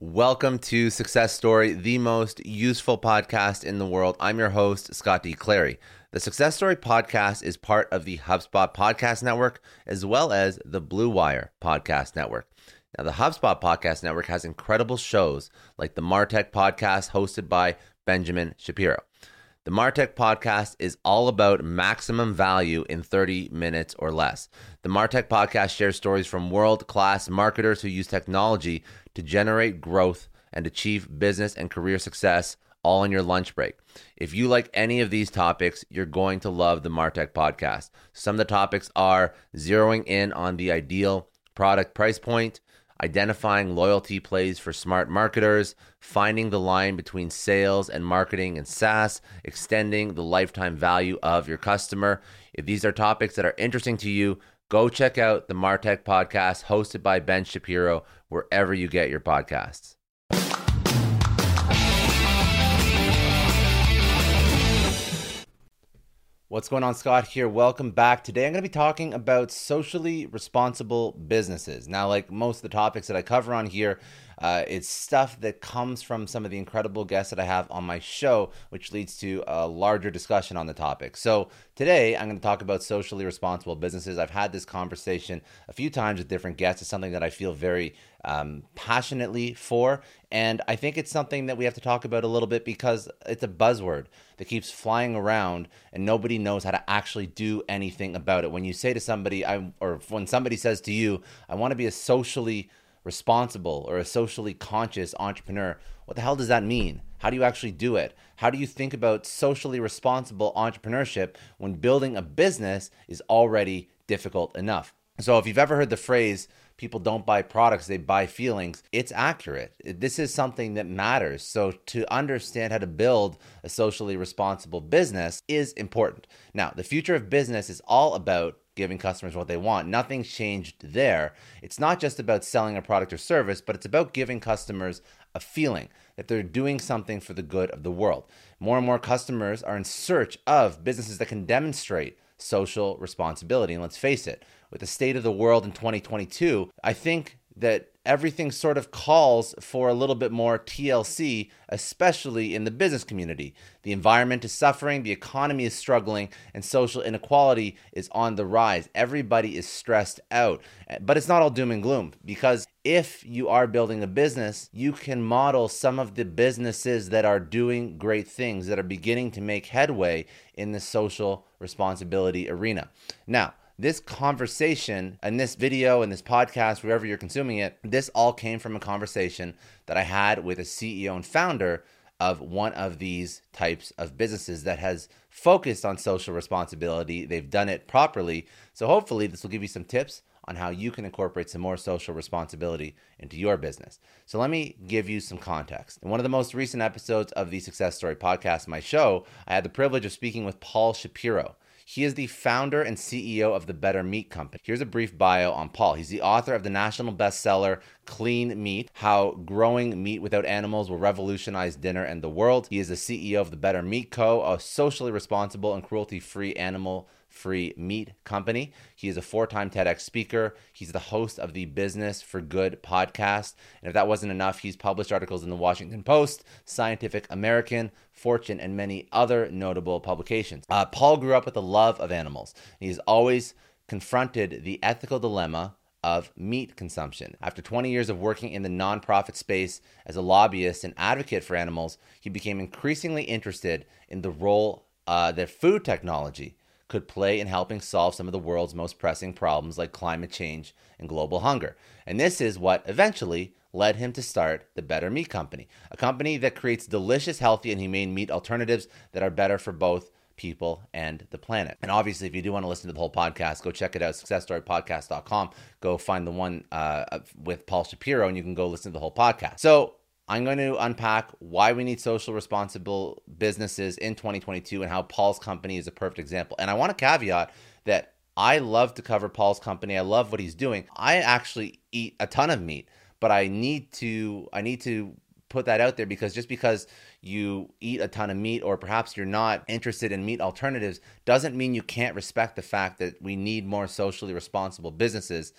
Welcome to Success Story, the most useful podcast in the world. I'm your host, Scott D. Clary. The Success Story podcast is part of the HubSpot Podcast Network as well as the Blue Wire Podcast Network. Now, the HubSpot Podcast Network has incredible shows like the Martech podcast hosted by Benjamin Shapiro. The Martech podcast is all about maximum value in 30 minutes or less. The Martech podcast shares stories from world class marketers who use technology to generate growth and achieve business and career success all on your lunch break. If you like any of these topics, you're going to love the Martech podcast. Some of the topics are zeroing in on the ideal product price point, identifying loyalty plays for smart marketers, finding the line between sales and marketing and SaaS, extending the lifetime value of your customer. If these are topics that are interesting to you, go check out the Martech podcast hosted by Ben Shapiro wherever you get your podcasts. What's going on, Scott here? Welcome back. Today I'm going to be talking about socially responsible businesses. Now, like most of the topics that I cover on here, uh, it's stuff that comes from some of the incredible guests that I have on my show, which leads to a larger discussion on the topic. So, today I'm going to talk about socially responsible businesses. I've had this conversation a few times with different guests. It's something that I feel very um, passionately for. And I think it's something that we have to talk about a little bit because it's a buzzword that keeps flying around and nobody knows how to actually do anything about it. When you say to somebody, I, or when somebody says to you, I want to be a socially responsible or a socially conscious entrepreneur, what the hell does that mean? How do you actually do it? How do you think about socially responsible entrepreneurship when building a business is already difficult enough? So, if you've ever heard the phrase, people don't buy products, they buy feelings. It's accurate. This is something that matters. So, to understand how to build a socially responsible business is important. Now, the future of business is all about giving customers what they want. Nothing's changed there. It's not just about selling a product or service, but it's about giving customers a feeling that they're doing something for the good of the world. More and more customers are in search of businesses that can demonstrate social responsibility. And let's face it, with the state of the world in 2022, I think that everything sort of calls for a little bit more TLC, especially in the business community. The environment is suffering, the economy is struggling, and social inequality is on the rise. Everybody is stressed out. But it's not all doom and gloom because if you are building a business, you can model some of the businesses that are doing great things, that are beginning to make headway in the social responsibility arena. Now, this conversation and this video and this podcast, wherever you're consuming it, this all came from a conversation that I had with a CEO and founder of one of these types of businesses that has focused on social responsibility. They've done it properly. So hopefully, this will give you some tips on how you can incorporate some more social responsibility into your business. So let me give you some context. In one of the most recent episodes of the Success Story podcast, my show, I had the privilege of speaking with Paul Shapiro. He is the founder and CEO of the Better Meat Company. Here's a brief bio on Paul. He's the author of the national bestseller Clean Meat How Growing Meat Without Animals Will Revolutionize Dinner and the World. He is the CEO of the Better Meat Co., a socially responsible and cruelty free animal Free Meat Company. He is a four time TEDx speaker. He's the host of the Business for Good podcast. And if that wasn't enough, he's published articles in the Washington Post, Scientific American, Fortune, and many other notable publications. Uh, Paul grew up with a love of animals. He's always confronted the ethical dilemma of meat consumption. After 20 years of working in the nonprofit space as a lobbyist and advocate for animals, he became increasingly interested in the role uh, that food technology could play in helping solve some of the world's most pressing problems like climate change and global hunger. And this is what eventually led him to start the Better Meat Company, a company that creates delicious, healthy, and humane meat alternatives that are better for both people and the planet. And obviously, if you do want to listen to the whole podcast, go check it out, successstorypodcast.com. Go find the one uh, with Paul Shapiro, and you can go listen to the whole podcast. So, I'm going to unpack why we need social responsible businesses in 2022 and how Paul's company is a perfect example. And I want to caveat that I love to cover Paul's company. I love what he's doing. I actually eat a ton of meat, but I need to I need to put that out there because just because you eat a ton of meat or perhaps you're not interested in meat alternatives doesn't mean you can't respect the fact that we need more socially responsible businesses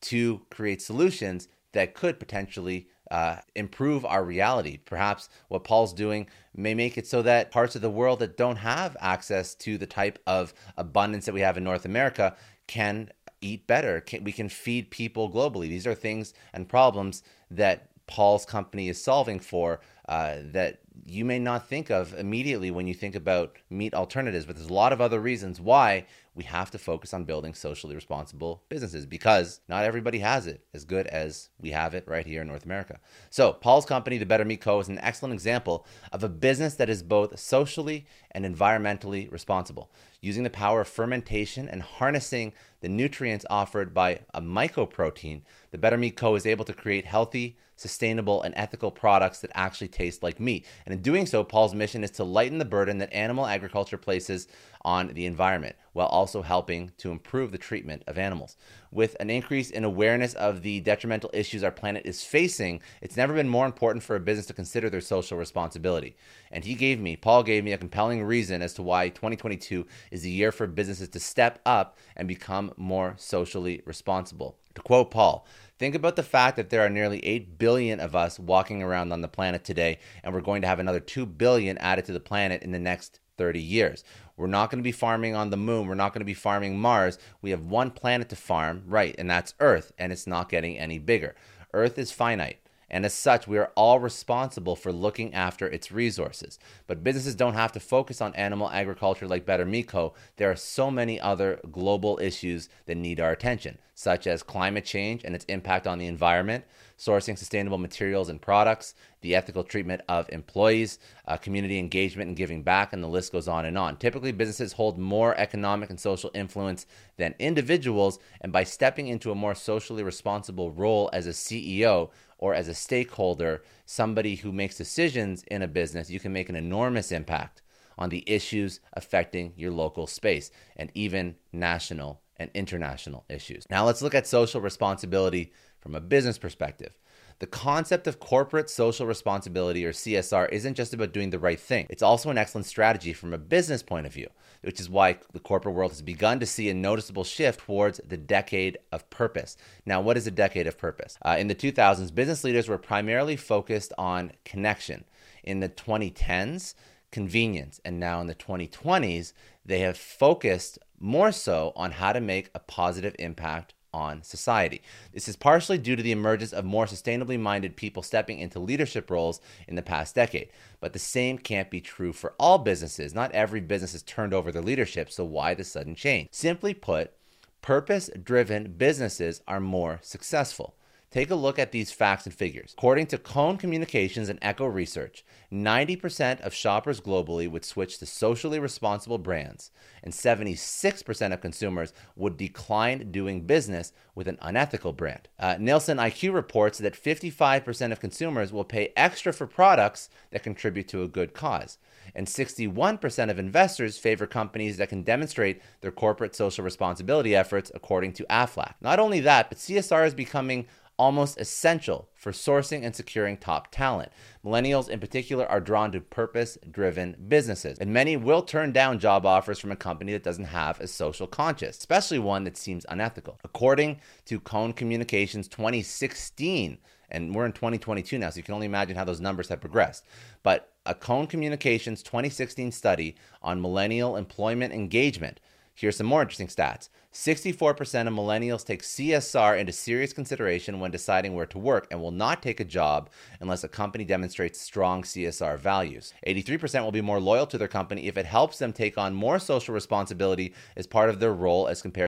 to create solutions that could potentially uh, improve our reality. Perhaps what Paul's doing may make it so that parts of the world that don't have access to the type of abundance that we have in North America can eat better. Can, we can feed people globally. These are things and problems that Paul's company is solving for uh, that you may not think of immediately when you think about meat alternatives, but there's a lot of other reasons why we have to focus on building socially responsible businesses because not everybody has it as good as we have it right here in North America. So, Paul's company, The Better Meat Co., is an excellent example of a business that is both socially and environmentally responsible, using the power of fermentation and harnessing the nutrients offered by a mycoprotein. The Better Meat Co. is able to create healthy, sustainable, and ethical products that actually taste like meat. And in doing so, Paul's mission is to lighten the burden that animal agriculture places on the environment while also helping to improve the treatment of animals. With an increase in awareness of the detrimental issues our planet is facing, it's never been more important for a business to consider their social responsibility. And he gave me, Paul gave me a compelling reason as to why 2022 is the year for businesses to step up and become more socially responsible. To quote Paul, Think about the fact that there are nearly 8 billion of us walking around on the planet today, and we're going to have another 2 billion added to the planet in the next 30 years. We're not going to be farming on the moon. We're not going to be farming Mars. We have one planet to farm, right, and that's Earth, and it's not getting any bigger. Earth is finite. And as such, we are all responsible for looking after its resources. But businesses don't have to focus on animal agriculture like Better Co. There are so many other global issues that need our attention, such as climate change and its impact on the environment, sourcing sustainable materials and products, the ethical treatment of employees, uh, community engagement and giving back, and the list goes on and on. Typically, businesses hold more economic and social influence than individuals, and by stepping into a more socially responsible role as a CEO, or as a stakeholder, somebody who makes decisions in a business, you can make an enormous impact on the issues affecting your local space and even national and international issues. Now, let's look at social responsibility from a business perspective. The concept of corporate social responsibility or CSR isn't just about doing the right thing. It's also an excellent strategy from a business point of view, which is why the corporate world has begun to see a noticeable shift towards the decade of purpose. Now, what is a decade of purpose? Uh, in the 2000s, business leaders were primarily focused on connection. In the 2010s, convenience. And now in the 2020s, they have focused more so on how to make a positive impact on society. This is partially due to the emergence of more sustainably minded people stepping into leadership roles in the past decade. But the same can't be true for all businesses. Not every business has turned over their leadership, so why the sudden change? Simply put, purpose driven businesses are more successful. Take a look at these facts and figures. According to Cone Communications and Echo Research, 90% of shoppers globally would switch to socially responsible brands, and 76% of consumers would decline doing business with an unethical brand. Uh, Nielsen IQ reports that 55% of consumers will pay extra for products that contribute to a good cause, and 61% of investors favor companies that can demonstrate their corporate social responsibility efforts, according to AFLAC. Not only that, but CSR is becoming almost essential for sourcing and securing top talent. Millennials, in particular, are drawn to purpose driven businesses, and many will turn down job offers from a company that doesn't have a social conscience, especially one that seems unethical. According to Cone Communications 2016, and we're in 2022 now, so you can only imagine how those numbers have progressed. But a Cone Communications 2016 study on millennial employment engagement Here's some more interesting stats 64% of millennials take CSR into serious consideration when deciding where to work and will not take a job unless a company demonstrates strong CSR values. 83% will be more loyal to their company if it helps them take on more social responsibility as part of their role as compared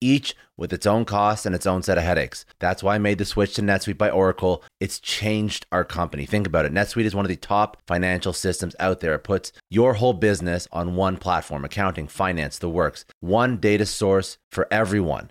each with its own costs and its own set of headaches. That's why I made the switch to NetSuite by Oracle. It's changed our company. Think about it. NetSuite is one of the top financial systems out there. It puts your whole business on one platform accounting, finance, the works, one data source for everyone.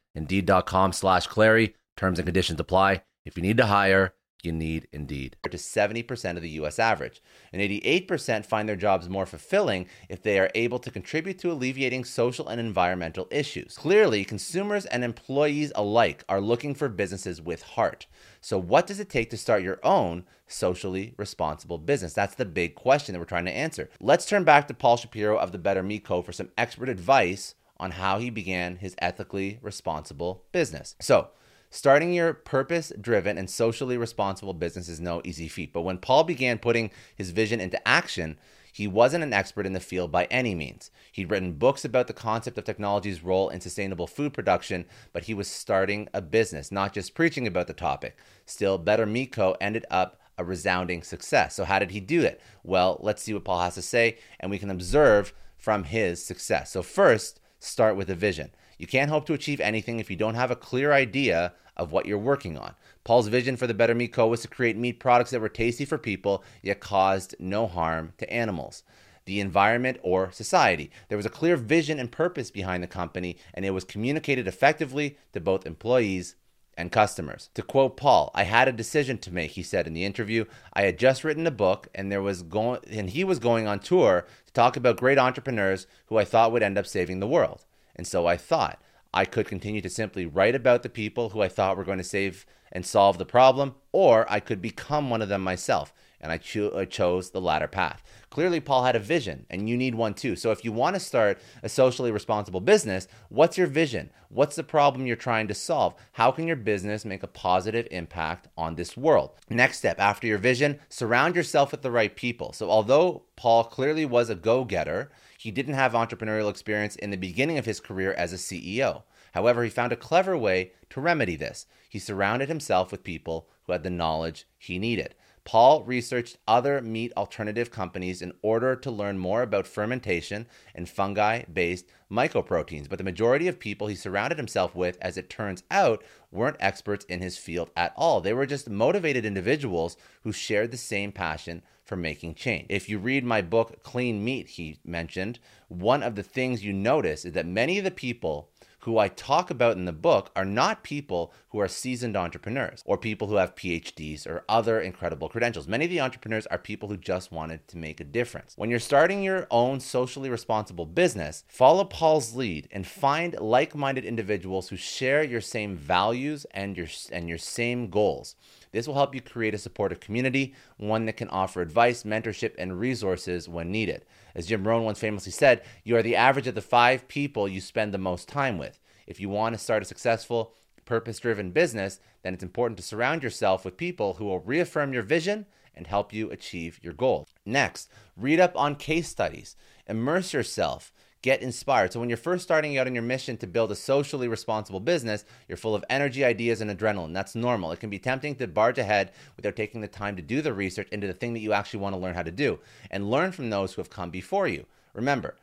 Indeed.com slash Clary. Terms and conditions apply. If you need to hire, you need Indeed. To 70% of the US average. And 88% find their jobs more fulfilling if they are able to contribute to alleviating social and environmental issues. Clearly, consumers and employees alike are looking for businesses with heart. So, what does it take to start your own socially responsible business? That's the big question that we're trying to answer. Let's turn back to Paul Shapiro of the Better Meat Co. for some expert advice on how he began his ethically responsible business. So, starting your purpose driven and socially responsible business is no easy feat. But when Paul began putting his vision into action, he wasn't an expert in the field by any means. He'd written books about the concept of technology's role in sustainable food production, but he was starting a business, not just preaching about the topic. Still, Better Meat Co ended up a resounding success. So, how did he do it? Well, let's see what Paul has to say, and we can observe from his success. So, first, start with a vision. You can't hope to achieve anything if you don't have a clear idea of what you're working on. Paul's vision for the Better Meat Co. was to create meat products that were tasty for people yet caused no harm to animals, the environment, or society. There was a clear vision and purpose behind the company, and it was communicated effectively to both employees and customers. To quote Paul, I had a decision to make, he said in the interview. I had just written a book and there was going and he was going on tour to talk about great entrepreneurs who I thought would end up saving the world. And so I thought I could continue to simply write about the people who I thought were going to save and solve the problem, or I could become one of them myself. And I, cho- I chose the latter path. Clearly, Paul had a vision, and you need one too. So, if you want to start a socially responsible business, what's your vision? What's the problem you're trying to solve? How can your business make a positive impact on this world? Next step after your vision, surround yourself with the right people. So, although Paul clearly was a go getter, he didn't have entrepreneurial experience in the beginning of his career as a CEO. However, he found a clever way to remedy this. He surrounded himself with people who had the knowledge he needed. Paul researched other meat alternative companies in order to learn more about fermentation and fungi based mycoproteins. But the majority of people he surrounded himself with, as it turns out, weren't experts in his field at all. They were just motivated individuals who shared the same passion for making change. If you read my book, Clean Meat, he mentioned, one of the things you notice is that many of the people who I talk about in the book are not people who are seasoned entrepreneurs or people who have PhDs or other incredible credentials. Many of the entrepreneurs are people who just wanted to make a difference. When you're starting your own socially responsible business, follow Paul's lead and find like-minded individuals who share your same values and your and your same goals. This will help you create a supportive community, one that can offer advice, mentorship, and resources when needed. As Jim Rohn once famously said, you are the average of the five people you spend the most time with. If you want to start a successful, purpose driven business, then it's important to surround yourself with people who will reaffirm your vision and help you achieve your goals. Next, read up on case studies, immerse yourself get inspired. So when you're first starting out on your mission to build a socially responsible business, you're full of energy, ideas, and adrenaline. That's normal. It can be tempting to barge ahead without taking the time to do the research into the thing that you actually want to learn how to do and learn from those who have come before you. Remember,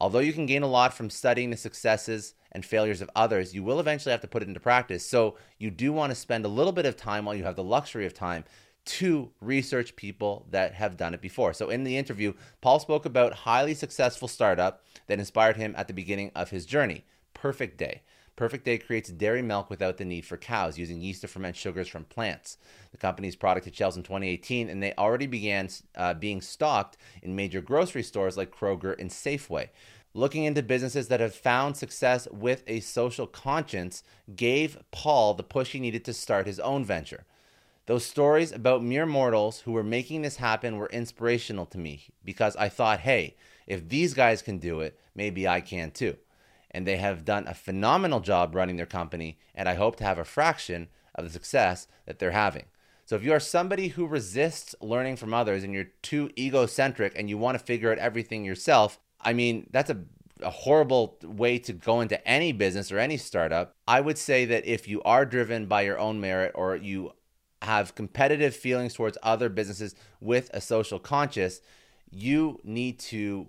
although you can gain a lot from studying the successes and failures of others, you will eventually have to put it into practice. So you do want to spend a little bit of time while you have the luxury of time to research people that have done it before. So in the interview, Paul spoke about highly successful startup that inspired him at the beginning of his journey, Perfect Day. Perfect Day creates dairy milk without the need for cows using yeast to ferment sugars from plants. The company's product hit shelves in 2018, and they already began uh, being stocked in major grocery stores like Kroger and Safeway. Looking into businesses that have found success with a social conscience gave Paul the push he needed to start his own venture. Those stories about mere mortals who were making this happen were inspirational to me because I thought, hey, if these guys can do it, maybe I can too. And they have done a phenomenal job running their company, and I hope to have a fraction of the success that they're having. So if you are somebody who resists learning from others and you're too egocentric and you want to figure out everything yourself, I mean, that's a a horrible way to go into any business or any startup. I would say that if you are driven by your own merit or you have competitive feelings towards other businesses with a social conscience, you need to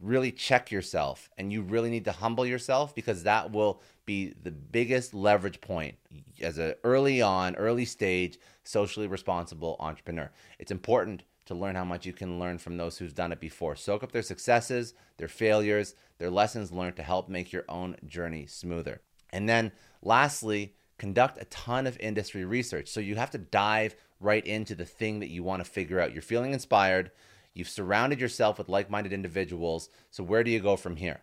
really check yourself and you really need to humble yourself because that will be the biggest leverage point as an early on, early stage, socially responsible entrepreneur. It's important to learn how much you can learn from those who've done it before. Soak up their successes, their failures, their lessons learned to help make your own journey smoother. And then lastly, conduct a ton of industry research. So you have to dive right into the thing that you want to figure out. You're feeling inspired, you've surrounded yourself with like minded individuals. So where do you go from here?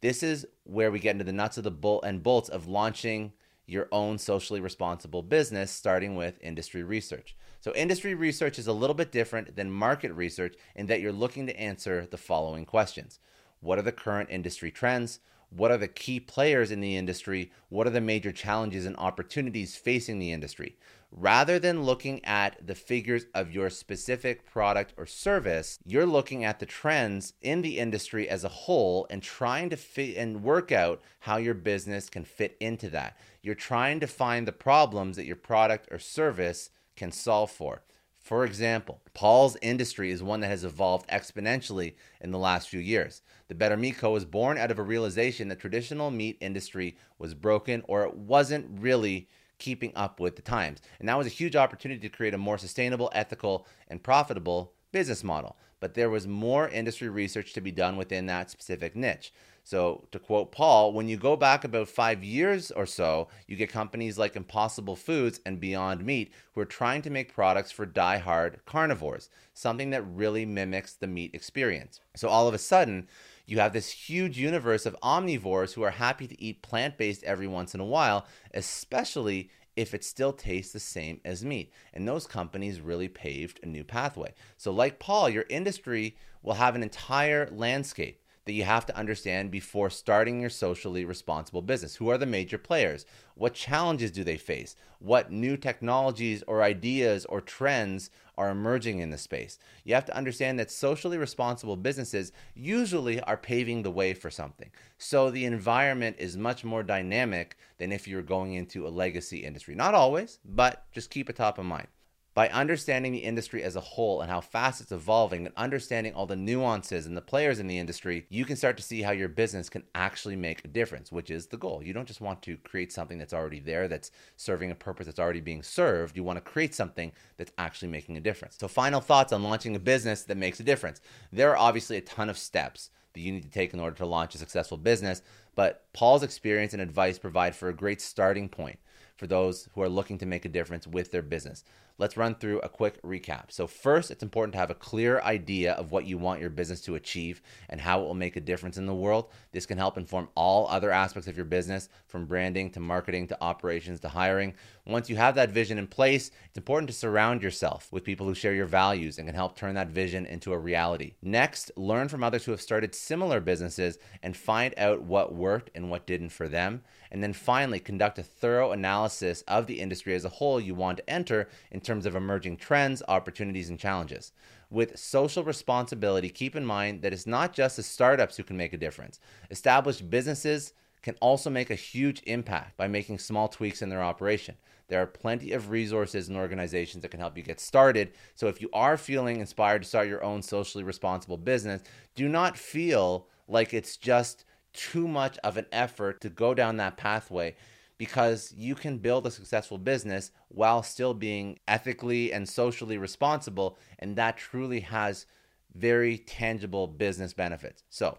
This is where we get into the nuts of the bolt and bolts of launching your own socially responsible business, starting with industry research. So, industry research is a little bit different than market research in that you're looking to answer the following questions What are the current industry trends? What are the key players in the industry? What are the major challenges and opportunities facing the industry? Rather than looking at the figures of your specific product or service, you're looking at the trends in the industry as a whole and trying to fit and work out how your business can fit into that. You're trying to find the problems that your product or service can solve for. For example, Paul's industry is one that has evolved exponentially in the last few years. The Better Meat Co. was born out of a realization that traditional meat industry was broken or it wasn't really keeping up with the times. And that was a huge opportunity to create a more sustainable, ethical, and profitable business model. But there was more industry research to be done within that specific niche. So, to quote Paul, when you go back about five years or so, you get companies like Impossible Foods and Beyond Meat who are trying to make products for die-hard carnivores, something that really mimics the meat experience. So, all of a sudden, you have this huge universe of omnivores who are happy to eat plant based every once in a while, especially if it still tastes the same as meat. And those companies really paved a new pathway. So, like Paul, your industry will have an entire landscape that you have to understand before starting your socially responsible business. Who are the major players? What challenges do they face? What new technologies or ideas or trends are emerging in the space? You have to understand that socially responsible businesses usually are paving the way for something. So the environment is much more dynamic than if you're going into a legacy industry. Not always, but just keep it top of mind by understanding the industry as a whole and how fast it's evolving and understanding all the nuances and the players in the industry, you can start to see how your business can actually make a difference, which is the goal. You don't just want to create something that's already there, that's serving a purpose that's already being served. You want to create something that's actually making a difference. So, final thoughts on launching a business that makes a difference. There are obviously a ton of steps that you need to take in order to launch a successful business, but Paul's experience and advice provide for a great starting point for those who are looking to make a difference with their business let's run through a quick recap. So, first, it's important to have a clear idea of what you want your business to achieve and how it will make a difference in the world. This can help inform all other aspects of your business, from branding to marketing to operations to hiring. Once you have that vision in place, it's important to surround yourself with people who share your values and can help turn that vision into a reality. Next, learn from others who have started similar businesses and find out what worked and what didn't for them. And then finally, conduct a thorough analysis of the industry as a whole you want to enter in terms of emerging trends, opportunities, and challenges. With social responsibility, keep in mind that it's not just the startups who can make a difference. Established businesses can also make a huge impact by making small tweaks in their operation. There are plenty of resources and organizations that can help you get started. So if you are feeling inspired to start your own socially responsible business, do not feel like it's just too much of an effort to go down that pathway because you can build a successful business while still being ethically and socially responsible. And that truly has very tangible business benefits. So,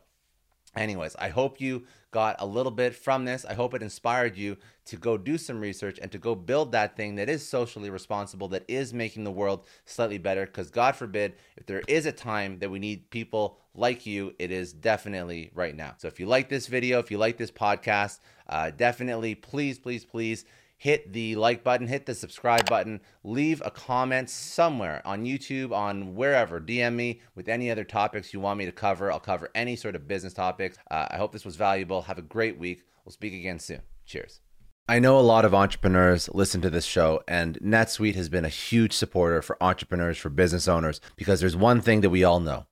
anyways, I hope you got a little bit from this. I hope it inspired you to go do some research and to go build that thing that is socially responsible, that is making the world slightly better. Because, God forbid, if there is a time that we need people like you, it is definitely right now. So, if you like this video, if you like this podcast, uh, definitely please, please, please hit the like button, hit the subscribe button, leave a comment somewhere on YouTube, on wherever. DM me with any other topics you want me to cover. I'll cover any sort of business topics. Uh, I hope this was valuable. Have a great week. We'll speak again soon. Cheers. I know a lot of entrepreneurs listen to this show, and NetSuite has been a huge supporter for entrepreneurs, for business owners, because there's one thing that we all know